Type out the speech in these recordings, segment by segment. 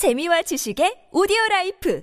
재미와 지식의 오디오 라이프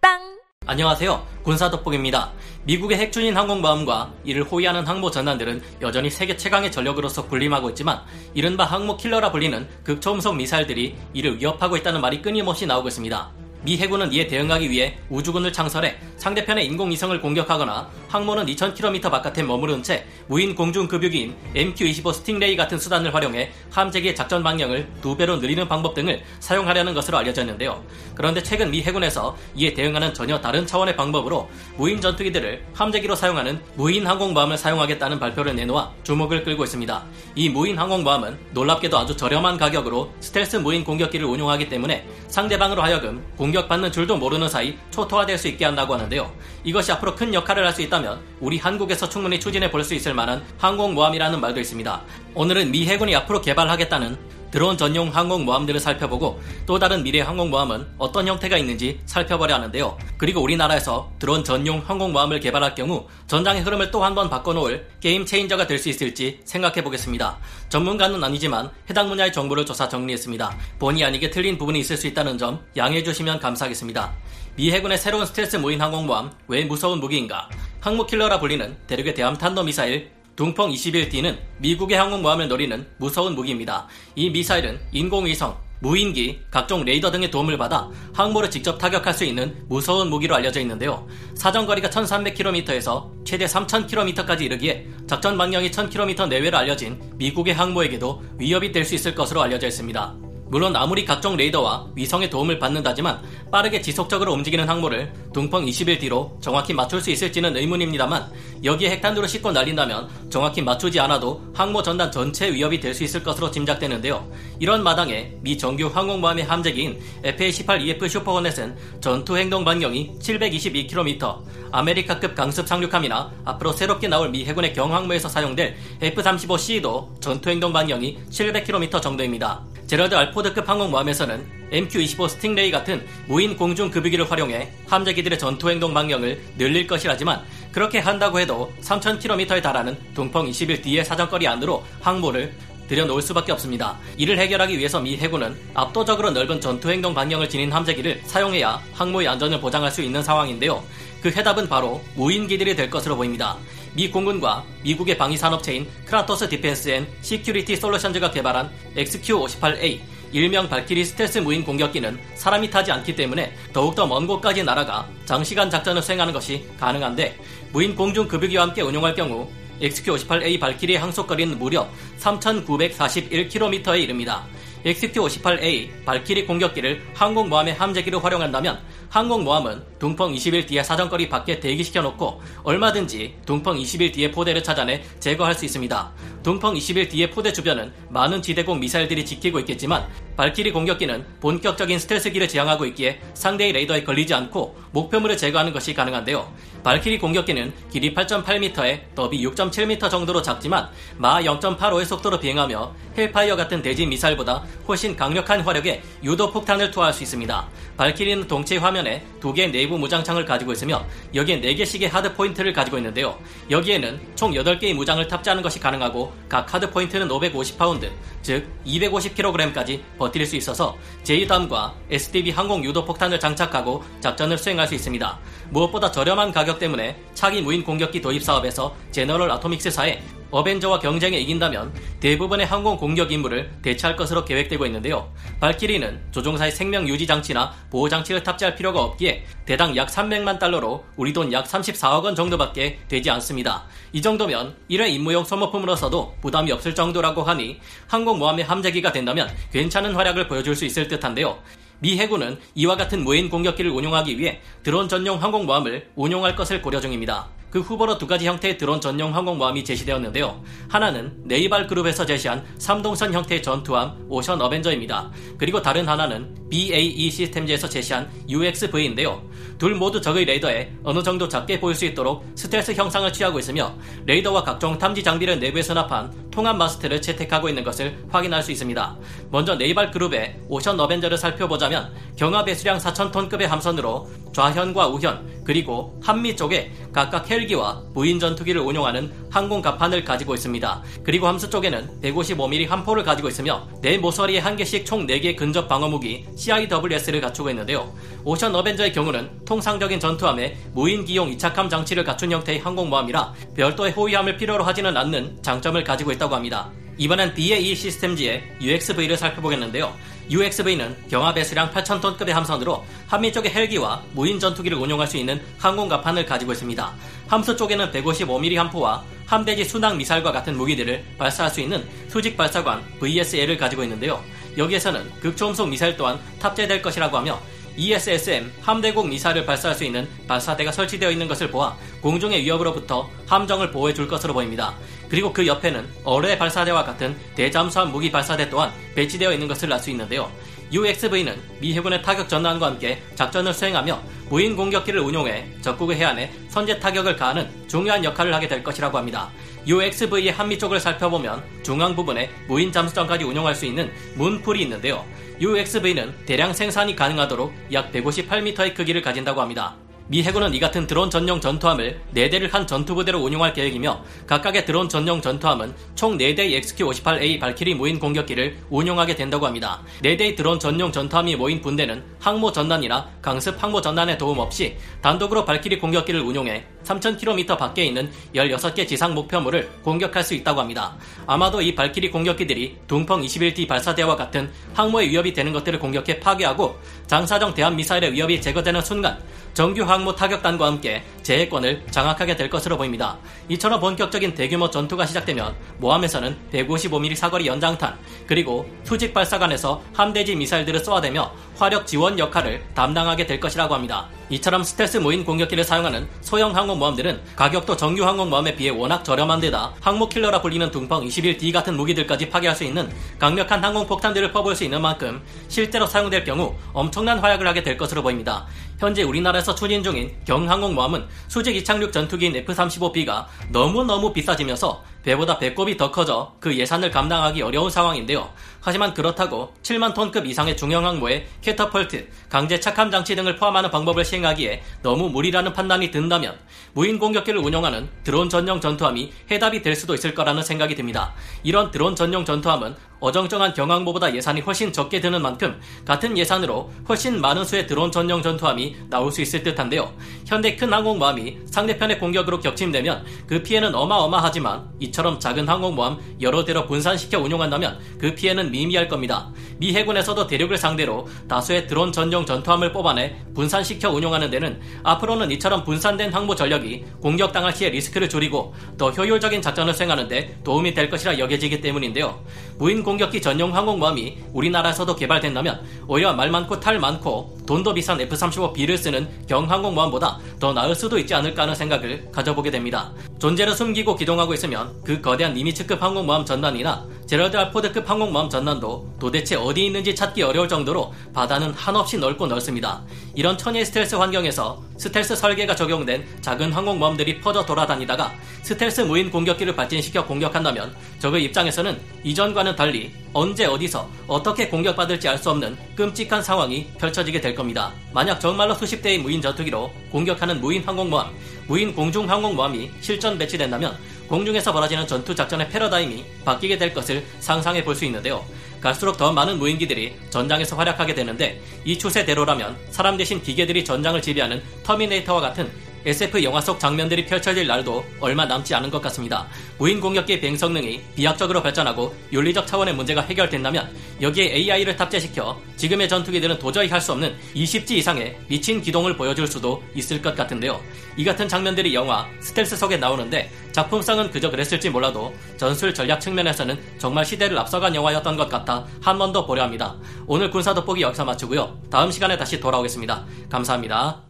팝빵 안녕하세요. 군사돋보기입니다. 미국의 핵추진 항공모함과 이를 호위하는 항모 전단들은 여전히 세계 최강의 전력으로서 군림하고 있지만 이른바 항모 킬러라 불리는 극초음속 미사일들이 이를 위협하고 있다는 말이 끊임없이 나오고 있습니다. 미 해군은 이에 대응하기 위해 우주군을 창설해 상대편의 인공위성을 공격하거나 항모는 2000km 바깥에 머무른 채 무인 공중급유기인 MQ-25 스팅레이 같은 수단을 활용해 함재기의 작전 반경을 두 배로 늘리는 방법 등을 사용하려는 것으로 알려졌는데요. 그런데 최근 미 해군에서 이에 대응하는 전혀 다른 차원의 방법으로 무인 전투기들을 함재기로 사용하는 무인 항공모함을 사용하겠다는 발표를 내놓아 주목을 끌고 있습니다. 이 무인 항공모함은 놀랍게도 아주 저렴한 가격으로 스텔스 무인 공격기를 운용하기 때문에 상대방으로 하여금 공격받는 줄도 모르는 사이 초토화될 수 있게 한다고 하는 데요. 이것이 앞으로 큰 역할을 할 수 있다면 우리 한국에서 충분히 추진해 볼 수 있을 만한 항공모함이라는 말도 있습니다. 오늘은 미 해군이 앞으로 개발하겠다는 드론 전용 항공모함들을 살펴보고 또 다른 미래 항공모함은 어떤 형태가 있는지 살펴보려 하는데요. 그리고 우리나라에서 드론 전용 항공모함을 개발할 경우 전장의 흐름을 또 한 번 바꿔놓을 game changer가 될 수 있을지 생각해 보겠습니다. 전문가는 아니지만 해당 분야의 정보를 조사 정리했습니다. 본의 아니게 틀린 부분이 있을 수 있다는 점 양해해 주시면 감사하겠습니다. 미 해군의 새로운 스텔스 무인 항공모함 왜 무서운 무기인가? 항모킬러라 불리는 대륙의 대함 탄도 미사일 둥펑 21D는 미국의 항공모함을 노리는 무서운 무기입니다. 이 미사일은 인공위성, 무인기, 각종 레이더 등의 도움을 받아 항모를 직접 타격할 수 있는 무서운 무기로 알려져 있는데요. 사정거리가 1300km에서 최대 3000km까지 이르기에 작전 방향이 1000km 내외로 알려진 미국의 항모에게도 위협이 될 수 있을 것으로 알려져 있습니다. 물론 아무리 각종 레이더와 위성의 도움을 받는다지만 빠르게 지속적으로 움직이는 항모를 20일 뒤로 정확히 맞출 수 있을지는 의문입니다만 여기에 핵탄두를 싣고 날린다면 정확히 맞추지 않아도 항모 전단 전체 위협이 될 수 있을 것으로 짐작되는데요. 이런 마당에 미 정규 항공모함의 함재기인 FA-18EF 슈퍼호넷은 전투 행동 반경이 722km, 아메리카급 강습 상륙함이나 앞으로 새롭게 나올 미 해군의 경항모에서 사용될 F-35C도 전투 행동 반경이 700km 정도입니다. 제럴드 R 포드급 항공모함에서는 MQ-25 스팅레이 같은 무인 공중 급유기를 활용해 함재기들의 전투 행동 반경을 늘릴 것이라지만 그렇게 한다고 해도 3000km에 달하는 둥펑 21D의 사정거리 안으로 항모를 들여놓을 수밖에 없습니다. 이를 해결하기 위해서 미 해군은 압도적으로 넓은 전투 행동 반경을 지닌 함재기를 사용해야 항모의 안전을 보장할 수 있는 상황인데요. 그 해답은 바로 무인기들이 될 것으로 보입니다. 미 공군과 미국의 방위 산업체인 Kratos Defense and Security Solutions가 개발한 XQ-58A 일명 발키리 스텔스 무인 공격기는 사람이 타지 않기 때문에 더욱더 먼 곳까지 날아가 장시간 작전을 수행하는 것이 가능한데 무인 공중 급유기와 함께 운용할 경우 XQ-58A 발키리의 항속거리는 무려 3,941km에 이릅니다. XQ-58A 발키리 공격기를 항공모함의 함재기로 활용한다면 항공모함은 둥펑 21D의 사정거리 밖에 대기시켜 놓고 얼마든지 둥펑 21D의 포대를 찾아내 제거할 수 있습니다. 둥펑 21D의 포대 주변은 많은 지대공 미사일들이 지키고 있겠지만 발키리 공격기는 본격적인 스텔스기를 지향하고 있기에 상대의 레이더에 걸리지 않고 목표물을 제거하는 것이 가능한데요. 발키리 공격기는 길이 8.8m에 너비 6.7m 정도로 작지만 마하 0.85의 속도로 비행하며 헬파이어 같은 대지 미사일보다 훨씬 강력한 화력의 유도 폭탄을 투하할 수 있습니다. 발키리는 동체 하면에 두 개의 내부 무장창을 가지고 있으며 여기에 4개씩의 hard point를 가지고 있는데요. 여기에는 총 8개의 무장을 탑재하는 것이 가능하고 각 hard point는 550파운드, 즉 250kg까지 버틸 수 있어서 JDAM과 SDB 항공 유도 폭탄을 장착하고 작전을 수행 할 수 있습니다. 무엇보다 저렴한 가격 때문에 차기 무인 공격기 도입 사업에서 제너럴 아토믹스사의 어벤져와 경쟁에 이긴다면 대부분의 항공 공격 임무를 대체할 것으로 계획되고 있는데요. 발키리는 조종사의 생명 유지 장치나 보호 장치를 탑재할 필요가 없기에 대당 약 300만 달러로 우리 돈 약 34억 원 정도밖에 되지 않습니다. 이 정도면 1회 임무용 소모품으로서도 부담이 없을 정도라고 하니 항공모함의 함재기가 된다면 괜찮은 활약을 보여줄 수 있을 듯한데요. 미 해군은 이와 같은 무인 공격기를 운용하기 위해 드론 전용 항공모함을 운용할 것을 고려 중입니다. 그 후보로 두 가지 형태의 드론 전용 항공모함이 제시되었는데요. 하나는 Naval Group에서 제시한 3동선 형태의 전투함 Ocean Avenger입니다. 그리고 다른 하나는 BAE Systems에서 제시한 UXV인데요. 둘 모두 적의 레이더에 어느 정도 작게 보일 수 있도록 스텔스 형상을 취하고 있으며 레이더와 각종 탐지 장비를 내부에 수납한 통합 마스트를 채택하고 있는 것을 확인할 수 있습니다. 먼저 네이발 그룹의 오션 어벤저를 살펴보자면 경하 배수량 4,000톤급의 함선으로 좌현과 우현 그리고 한미 쪽에 각각 헬기와 무인 전투기를 운용하는 항공 갑판을 가지고 있습니다. 그리고 함수 쪽에는 155mm 함포를 가지고 있으며 네 모서리에 한 개씩 총 4개 근접 방어 무기 CIWS를 갖추고 있는데요. 오션 어벤저의 경우는 통상적인 전투함에 무인 기용 이착함 장치를 갖춘 형태의 항공모함이라 별도의 호위함을 필요로 하지는 않는 장점을 가지고 있다고 합니다. 이번엔 BAE 시스템즈의 UXV를 살펴보겠는데요. UXV는 경하 배수량 8,000톤급의 함선으로 한미 쪽의 헬기와 무인 전투기를 운용할 수 있는 항공갑판을 가지고 있습니다. 함수 쪽에는 155mm 함포와 함대지 순항 미사일과 같은 무기들을 발사할 수 있는 수직 발사관 VSL을 가지고 있는데요. 여기에서는 극초음속 미사일 또한 탑재될 것이라고 하며 ESSM 함대공 미사일을 발사할 수 있는 발사대가 설치되어 있는 것을 보아 공중의 위협으로부터 함정을 보호해 줄 것으로 보입니다. 그리고 그 옆에는 어뢰 발사대와 같은 대잠수함 무기 발사대 또한 배치되어 있는 것을 알 수 있는데요. UXV는 미 해군의 타격 전단과 함께 작전을 수행하며 무인 공격기를 운용해 적국의 해안에 선제 타격을 가하는 중요한 역할을 하게 될 것이라고 합니다. UXV의 한미 쪽을 살펴보면 중앙 부분에 무인 잠수정까지 운용할 수 있는 문풀이 있는데요. UXV는 대량 생산이 가능하도록 약 158m의 크기를 가진다고 합니다. 미 해군은 이 같은 드론 전용 전투함을 4대를 한 전투부대로 운용할 계획이며 각각의 드론 전용 전투함은 총 4대의 XQ-58A 발키리 무인 공격기를 운용하게 된다고 합니다. 4대의 드론 전용 전투함이 모인 분대는 항모 전단이나 강습 항모 전단의 도움 없이 단독으로 발키리 공격기를 운용해 3,000km 밖에 있는 16개 지상 목표물을 공격할 수 있다고 합니다. 아마도 이 발키리 공격기들이 둥펑 21D 발사대와 같은 항모의 위협이 되는 것들을 공격해 파괴하고 장사정 대한 미사일의 위협이 제거되는 순간 정규 항모 타격단과 함께 제해권을 장악하게 될 것으로 보입니다. 이처럼 본격적인 대규모 전투가 시작되면 모함에서는 155mm 사거리 연장탄 그리고 수직 발사관에서 함대지 미사일들을 쏘아대며 화력 지원 역할을 담당하게 될 것이라고 합니다. 이처럼 스텔스 무인 공격기를 사용하는 소형 항공모함들은 가격도 정규 항공모함에 비해 워낙 저렴한 데다 항모킬러라 불리는 둥펑 21D 같은 무기들까지 파괴할 수 있는 강력한 항공폭탄들을 퍼부을 수 있는 만큼 실제로 사용될 경우 엄청난 활약을 하게 될 것으로 보입니다. 현재 우리나라에서 추진 중인 경항공모함은 수직 이착륙 전투기인 F-35B가 너무너무 비싸지면서 배보다 배꼽이 더 커져 그 예산을 감당하기 어려운 상황인데요. 하지만 그렇다고 7만 톤급 이상의 중형 항모에 캐터펄트, 강제 착함 장치 등을 포함하는 방법을 시행하기에 너무 무리라는 판단이 든다면 무인 공격기를 운용하는 드론 전용 전투함이 해답이 될 수도 있을 거라는 생각이 듭니다. 이런 드론 전용 전투함은 어정쩡한 경항모보다 예산이 훨씬 적게 드는 만큼 같은 예산으로 훨씬 많은 수의 드론 전용 전투함이 나올 수 있을 듯한데요. 현대 큰 항공모함이 상대편의 공격으로 격침되면 그 피해는 어마어마하지만 이 처럼 작은 항공모함 여러 대로 분산시켜 운용한다면 그 피해는 미미할 겁니다. 미 해군에서도 대륙을 상대로 다수의 드론 전용 전투함을 뽑아내 분산시켜 운용하는 데는 앞으로는 이처럼 분산된 항모 전력이 공격당할 시에 리스크를 줄이고 더 효율적인 작전을 수행하는 데 도움이 될 것이라 여겨지기 때문인데요. 무인 공격기 전용 항공모함이 우리나라에서도 개발된다면 오히려 말 많고 탈 많고 돈도 비싼 F-35B를 쓰는 경항공모함보다 더 나을 수도 있지 않을까 하는 생각을 가져보게 됩니다. 존재를 숨기고 기동하고 있으면 그 거대한 니미츠급 항공모함 전단이나 제럴드 알포드급 항공모함 전단도 도대체 어디 있는지 찾기 어려울 정도로 바다는 한없이 넓고 넓습니다. 이런 천의 스텔스 환경에서 스텔스 설계가 적용된 작은 항공모함들이 퍼져 돌아다니다가 스텔스 무인 공격기를 발진시켜 공격한다면 적의 입장에서는 이전과는 달리 언제 어디서 어떻게 공격받을지 알 수 없는 끔찍한 상황이 펼쳐지게 될 겁니다. 만약 정말로 수십 대의 무인 전투기로 공격하는 무인 항공모함, 무인 공중 항공모함이 실전 배치된다면 공중에서 벌어지는 전투 작전의 패러다임이 바뀌게 될 것을 상상해 볼 수 있는데요. 갈수록 더 많은 무인기들이 전장에서 활약하게 되는데 이 추세대로라면 사람 대신 기계들이 전장을 지배하는 터미네이터와 같은 SF 영화 속 장면들이 펼쳐질 날도 얼마 남지 않은 것 같습니다. 무인 공격기의 비행 성능이 비약적으로 발전하고 윤리적 차원의 문제가 해결된다면 여기에 AI를 탑재시켜 지금의 전투기들은 도저히 할 수 없는 20지 이상의 미친 기동을 보여줄 수도 있을 것 같은데요. 이 같은 장면들이 영화 스텔스 속에 나오는데 작품성은 그저 그랬을지 몰라도 전술 전략 측면에서는 정말 시대를 앞서간 영화였던 것 같아 한 번 더 보려 합니다. 오늘 군사 돋보기 여기서 마치고요. 다음 시간에 다시 돌아오겠습니다. 감사합니다.